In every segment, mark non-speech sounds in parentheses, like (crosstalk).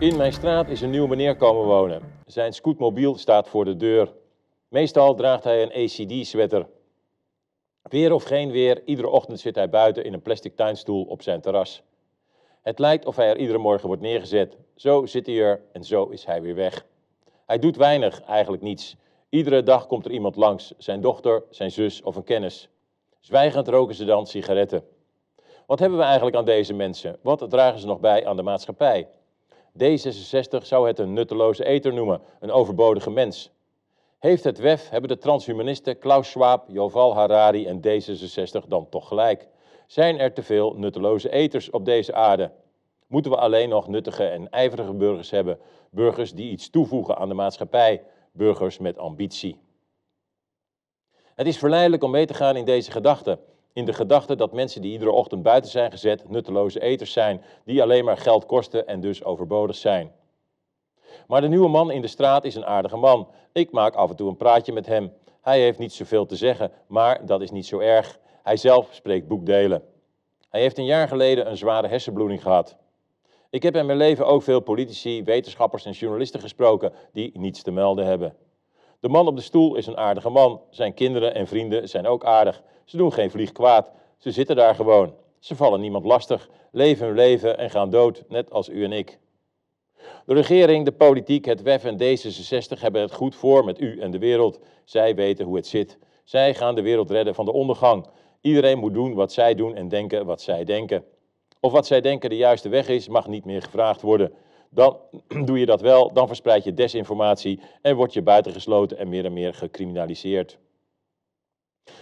In mijn straat is een nieuwe meneer komen wonen. Zijn scootmobiel staat voor de deur. Meestal draagt hij een ACD-sweater. Weer of geen weer, iedere ochtend zit hij buiten in een plastic tuinstoel op zijn terras. Het lijkt of hij er iedere morgen wordt neergezet. Zo zit hij er en zo is hij weer weg. Hij doet weinig, eigenlijk niets. Iedere dag komt er iemand langs, zijn dochter, zijn zus of een kennis. Zwijgend roken ze dan sigaretten. Wat hebben we eigenlijk aan deze mensen? Wat dragen ze nog bij aan de maatschappij? D66 zou het een nutteloze eter noemen, een overbodige mens. Heeft het WEF, hebben de transhumanisten Klaus Schwab, Joval Harari en D66 dan toch gelijk? Zijn er te veel nutteloze eters op deze aarde? Moeten we alleen nog nuttige en ijverige burgers hebben? Burgers die iets toevoegen aan de maatschappij, burgers met ambitie. Het is verleidelijk om mee te gaan in deze gedachte. In de gedachte dat mensen die iedere ochtend buiten zijn gezet nutteloze eters zijn, die alleen maar geld kosten en dus overbodig zijn. Maar de nieuwe man in de straat is een aardige man. Ik maak af en toe een praatje met hem. Hij heeft niet zoveel te zeggen, maar dat is niet zo erg. Hij zelf spreekt boekdelen. Hij heeft een jaar geleden een zware hersenbloeding gehad. Ik heb in mijn leven ook veel politici, wetenschappers en journalisten gesproken die niets te melden hebben. De man op de stoel is een aardige man. Zijn kinderen en vrienden zijn ook aardig. Ze doen geen vlieg kwaad. Ze zitten daar gewoon. Ze vallen niemand lastig, leven hun leven en gaan dood, net als u en ik. De regering, de politiek, het WEF en D66 hebben het goed voor met u en de wereld. Zij weten hoe het zit. Zij gaan de wereld redden van de ondergang. Iedereen moet doen wat zij doen en denken wat zij denken. Of wat zij denken de juiste weg is, mag niet meer gevraagd worden. Dan (clears throat) doe je dat wel, dan verspreid je desinformatie en word je buitengesloten en meer en meer gecriminaliseerd.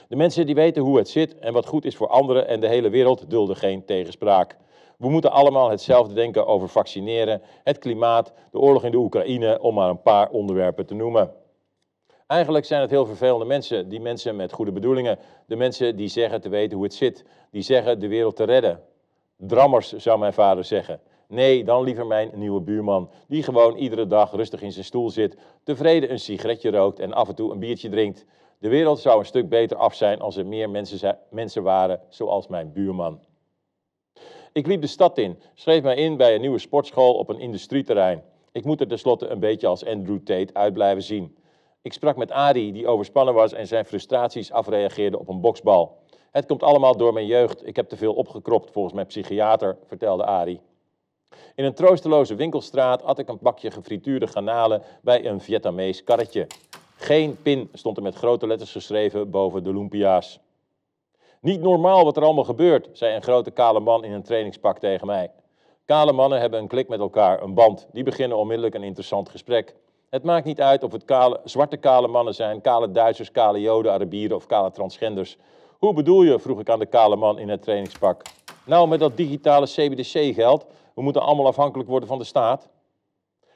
De mensen die weten hoe het zit en wat goed is voor anderen en de hele wereld dulden geen tegenspraak. We moeten allemaal hetzelfde denken over vaccineren, het klimaat, de oorlog in de Oekraïne, om maar een paar onderwerpen te noemen. Eigenlijk zijn het heel vervelende mensen, die mensen met goede bedoelingen, de mensen die zeggen te weten hoe het zit, die zeggen de wereld te redden. Drammers, zou mijn vader zeggen. Nee, dan liever mijn nieuwe buurman, die gewoon iedere dag rustig in zijn stoel zit, tevreden een sigaretje rookt en af en toe een biertje drinkt. De wereld zou een stuk beter af zijn als er meer mensen, mensen waren zoals mijn buurman. Ik liep de stad in, schreef mij in bij een nieuwe sportschool op een industrieterrein. Ik moet er tenslotte een beetje als Andrew Tate uit blijven zien. Ik sprak met Adi, die overspannen was en zijn frustraties afreageerde op een boksbal. Het komt allemaal door mijn jeugd. Ik heb te veel opgekropt volgens mijn psychiater, vertelde Adi. In een troosteloze winkelstraat at ik een bakje gefrituurde garnalen bij een Vietnamees karretje. Geen pin stond er met grote letters geschreven boven de lumpia's. Niet normaal wat er allemaal gebeurt, zei een grote kale man in een trainingspak tegen mij. Kale mannen hebben een klik met elkaar, een band. Die beginnen onmiddellijk een interessant gesprek. Het maakt niet uit of het kale, zwarte kale mannen zijn, kale Duitsers, kale Joden, Arabieren of kale transgenders. Hoe bedoel je, vroeg ik aan de kale man in het trainingspak. Nou, met dat digitale CBDC-geld, we moeten allemaal afhankelijk worden van de staat.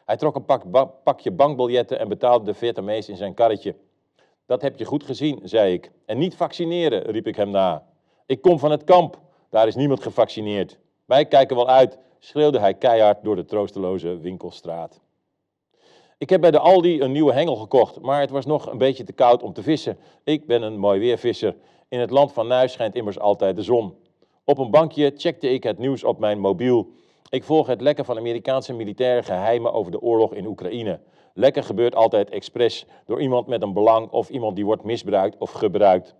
Hij trok een pak, pakje bankbiljetten en betaalde de Vietnamees in zijn karretje. Dat heb je goed gezien, zei ik. En niet vaccineren, riep ik hem na. Ik kom van het kamp, daar is niemand gevaccineerd. Wij kijken wel uit, schreeuwde hij keihard door de troosteloze winkelstraat. Ik heb bij de Aldi een nieuwe hengel gekocht, maar het was nog een beetje te koud om te vissen. Ik ben een mooi weervisser. In het land van Nuis schijnt immers altijd de zon. Op een bankje checkte ik het nieuws op mijn mobiel. Ik volg het lekken van Amerikaanse militaire geheimen over de oorlog in Oekraïne. Lekken gebeurt altijd expres door iemand met een belang of iemand die wordt misbruikt of gebruikt.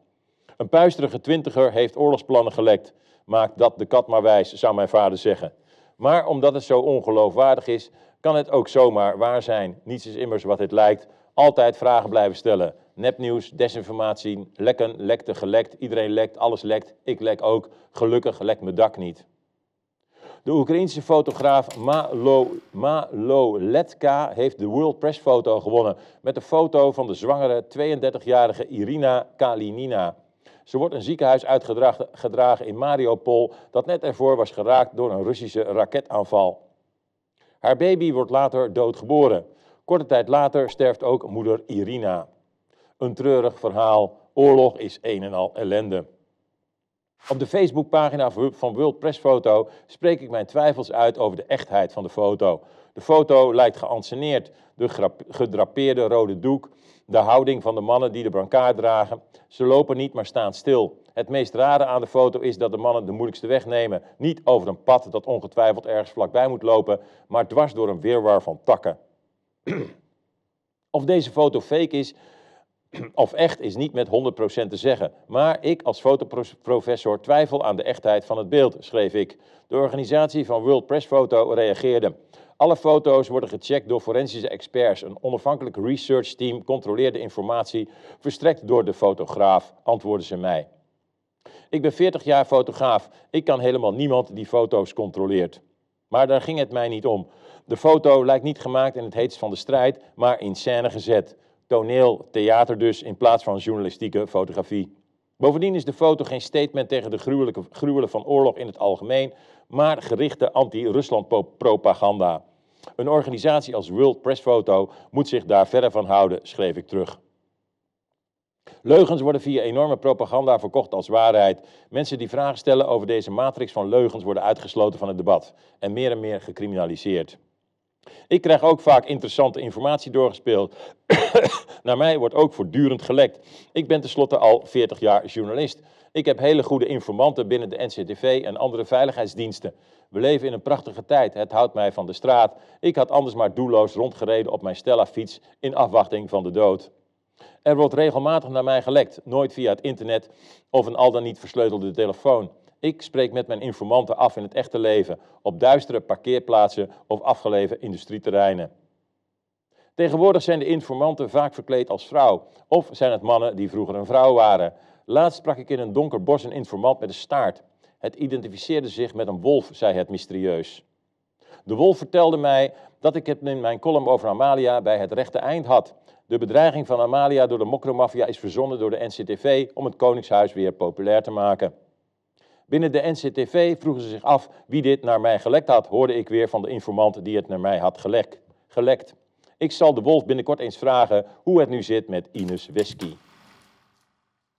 Een puisterige twintiger heeft oorlogsplannen gelekt. Maakt dat de kat maar wijs, zou mijn vader zeggen. Maar omdat het zo ongeloofwaardig is, kan het ook zomaar waar zijn. Niets is immers wat het lijkt. Altijd vragen blijven stellen. Nepnieuws, desinformatie, lekken, lekte, gelekt. Iedereen lekt, alles lekt. Ik lek ook. Gelukkig lekt mijn dak niet. De Oekraïense fotograaf Malo, Maloletka heeft de World Press Foto gewonnen met een foto van de zwangere 32-jarige Irina Kalinina. Ze wordt een ziekenhuis uitgedragen in Mariupol dat net ervoor was geraakt door een Russische raketaanval. Haar baby wordt later doodgeboren. Korte tijd later sterft ook moeder Irina. Een treurig verhaal. Oorlog is een en al ellende. Op de Facebookpagina van World Press Foto spreek ik mijn twijfels uit over de echtheid van de foto. De foto lijkt geanceneerd, de gedrapeerde rode doek, de houding van de mannen die de brancard dragen. Ze lopen niet, maar staan stil. Het meest rare aan de foto is dat de mannen de moeilijkste weg nemen. Niet over een pad dat ongetwijfeld ergens vlakbij moet lopen, maar dwars door een weerwar van takken. (clears throat) of deze foto fake is of echt is niet met 100% te zeggen. Maar ik als fotoprofessor twijfel aan de echtheid van het beeld, schreef ik. De organisatie van World Press Photo reageerde. Alle foto's worden gecheckt door forensische experts. Een onafhankelijk research team controleert de informatie verstrekt door de fotograaf, antwoordden ze mij. Ik ben 40 jaar fotograaf. Ik kan helemaal niemand die foto's controleert. Maar daar ging het mij niet om. De foto lijkt niet gemaakt in het heetst van de strijd, maar in scène gezet. Toneel, theater dus, in plaats van journalistieke fotografie. Bovendien is de foto geen statement tegen de gruwelijke, gruwelen van oorlog in het algemeen, maar gerichte anti-Rusland propaganda. Een organisatie als World Press Photo moet zich daar verder van houden, schreef ik terug. Leugens worden via enorme propaganda verkocht als waarheid. Mensen die vragen stellen over deze matrix van leugens worden uitgesloten van het debat en meer en meer gecriminaliseerd. Ik krijg ook vaak interessante informatie doorgespeeld. (coughs) Naar mij wordt ook voortdurend gelekt. Ik ben tenslotte al 40 jaar journalist. Ik heb hele goede informanten binnen de NCTV en andere veiligheidsdiensten. We leven in een prachtige tijd. Het houdt mij van de straat. Ik had anders maar doelloos rondgereden op mijn Stella-fiets in afwachting van de dood. Er wordt regelmatig naar mij gelekt, nooit via het internet of een al dan niet versleutelde telefoon. Ik spreek met mijn informanten af in het echte leven, op duistere parkeerplaatsen of afgelegen industrieterreinen. Tegenwoordig zijn de informanten vaak verkleed als vrouw, of zijn het mannen die vroeger een vrouw waren. Laatst sprak ik in een donker bos een informant met een staart. Het identificeerde zich met een wolf, zei het mysterieus. De wolf vertelde mij dat ik het in mijn column over Amalia bij het rechte eind had. De bedreiging van Amalia door de mokromafia is verzonnen door de NCTV om het Koningshuis weer populair te maken. Binnen de NCTV vroegen ze zich af wie dit naar mij gelekt had, hoorde ik weer van de informant die het naar mij had gelekt. gelekt. Ik zal de wolf binnenkort eens vragen hoe het nu zit met Ines Wesky.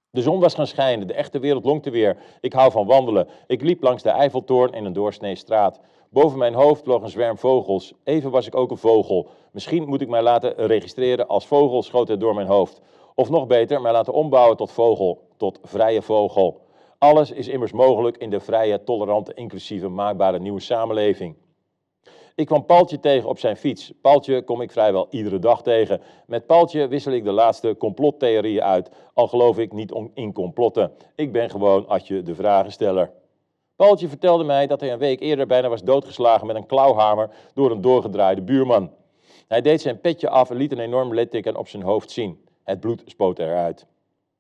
De zon was gaan schijnen, de echte wereld lonkte weer. Ik hou van wandelen. Ik liep langs de Eiffeltoorn in een doorsnee straat. Boven mijn hoofd vloog een zwerm vogels. Even was ik ook een vogel. Misschien moet ik mij laten registreren als vogel, schoot het door mijn hoofd. Of nog beter, mij laten ombouwen tot vogel, tot vrije vogel. Alles is immers mogelijk in de vrije, tolerante, inclusieve, maakbare nieuwe samenleving. Ik kwam Paaltje tegen op zijn fiets. Paaltje kom ik vrijwel iedere dag tegen. Met Paaltje wissel ik de laatste complottheorieën uit, al geloof ik niet in complotten. Ik ben gewoon Atje de vragensteller. Paaltje vertelde mij dat hij een week eerder bijna was doodgeslagen met een klauwhamer door een doorgedraaide buurman. Hij deed zijn petje af en liet een enorm litteken op zijn hoofd zien. Het bloed spoot eruit.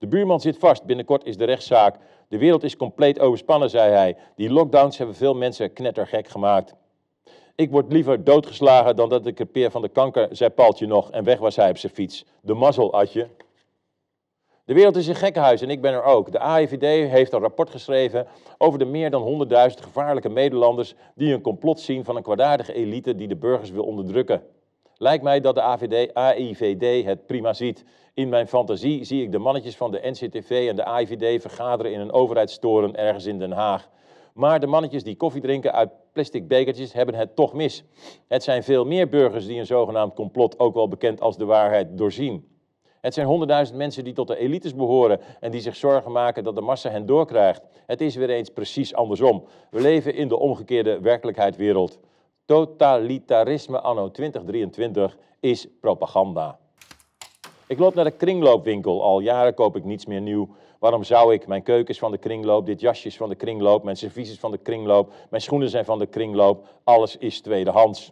De buurman zit vast, binnenkort is de rechtszaak. De wereld is compleet overspannen, zei hij. Die lockdowns hebben veel mensen knettergek gemaakt. Ik word liever doodgeslagen dan dat ik crepeer van de kanker, zei Paaltje nog en weg was hij op zijn fiets. De mazzel, Adje. De wereld is een gekkenhuis en ik ben er ook. De AIVD heeft een rapport geschreven over de meer dan 100.000 gevaarlijke Nederlanders die een complot zien van een kwaadaardige elite die de burgers wil onderdrukken. Lijkt mij dat de AVD, AIVD het prima ziet. In mijn fantasie zie ik de mannetjes van de NCTV en de AIVD vergaderen in een overheidstoren ergens in Den Haag. Maar de mannetjes die koffie drinken uit plastic bekertjes hebben het toch mis. Het zijn veel meer burgers die een zogenaamd complot, ook wel bekend als de waarheid, doorzien. Het zijn honderdduizend mensen die tot de elites behoren en die zich zorgen maken dat de massa hen doorkrijgt. Het is weer eens precies andersom. We leven in de omgekeerde werkelijkheidswereld. Totalitarisme anno 2023 is propaganda. Ik loop naar de kringloopwinkel. Al jaren koop ik niets meer nieuw. Waarom zou ik? Mijn keuken is van de kringloop, dit jasje is van de kringloop, mijn servies is van de kringloop, mijn schoenen zijn van de kringloop. Alles is tweedehands.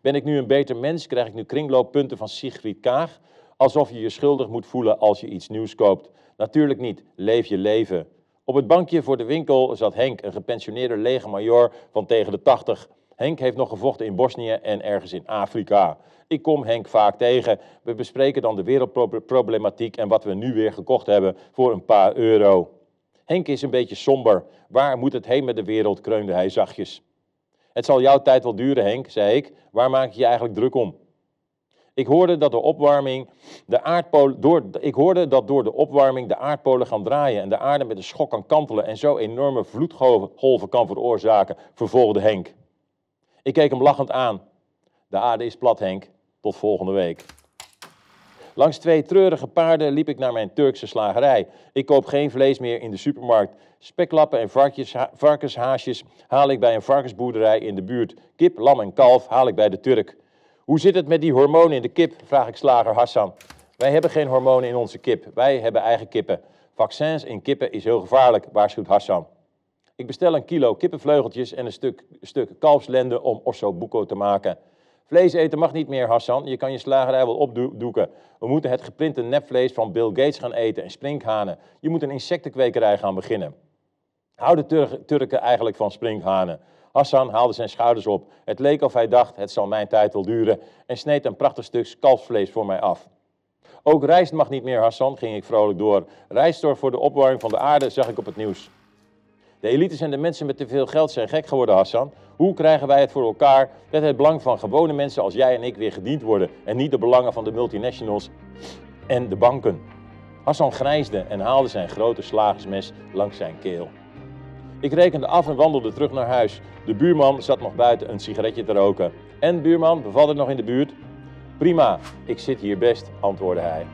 Ben ik nu een beter mens? Krijg ik nu kringlooppunten van Sigrid Kaag? Alsof je je schuldig moet voelen als je iets nieuws koopt. Natuurlijk niet. Leef je leven. Op het bankje voor de winkel zat Henk, een gepensioneerde legermajor van tegen de 80. Henk heeft nog gevochten in Bosnië en ergens in Afrika. Ik kom Henk vaak tegen. We bespreken dan de wereldproblematiek en wat we nu weer gekocht hebben voor een paar euro. Henk is een beetje somber. Waar moet het heen met de wereld, kreunde hij zachtjes. Het zal jouw tijd wel duren, Henk, zei ik. Waar maak je je eigenlijk druk om? Ik hoorde dat, de opwarming de aardpolen, door, ik hoorde dat door de opwarming de aardpolen gaan draaien en de aarde met een schok kan kantelen en zo enorme vloedgolven kan veroorzaken, vervolgde Henk. Ik keek hem lachend aan. De aarde is plat, Henk. Tot volgende week. Langs twee treurige paarden liep ik naar mijn Turkse slagerij. Ik koop geen vlees meer in de supermarkt. Speklappen en varkens, varkenshaasjes haal ik bij een varkensboerderij in de buurt. Kip, lam en kalf haal ik bij de Turk. Hoe zit het met die hormonen in de kip? vraag ik slager Hassan. Wij hebben geen hormonen in onze kip. Wij hebben eigen kippen. Vaccins in kippen is heel gevaarlijk, waarschuwt Hassan. Ik bestel een kilo kippenvleugeltjes en een stuk, stuk kalfslende om ossobuco te maken. Vlees eten mag niet meer, Hassan. Je kan je slagerij wel opdoeken. We moeten het geprinte nepvlees van Bill Gates gaan eten en sprinkhanen. Je moet een insectenkwekerij gaan beginnen. Houden Tur Turken eigenlijk van sprinkhanen? Hassan haalde zijn schouders op. Het leek of hij dacht, het zal mijn tijd wel duren, en sneed een prachtig stuk kalfsvlees voor mij af. Ook rijst mag niet meer, Hassan, ging ik vrolijk door. Rijst zorgt voor de opwarming van de aarde, zag ik op het nieuws. De elites en de mensen met te veel geld zijn gek geworden, Hassan. Hoe krijgen wij het voor elkaar dat het belang van gewone mensen als jij en ik weer gediend worden en niet de belangen van de multinationals en de banken? Hassan grijsde en haalde zijn grote slagersmes langs zijn keel. Ik rekende af en wandelde terug naar huis. De buurman zat nog buiten een sigaretje te roken. En buurman, bevalt het nog in de buurt? Prima, ik zit hier best, antwoordde hij.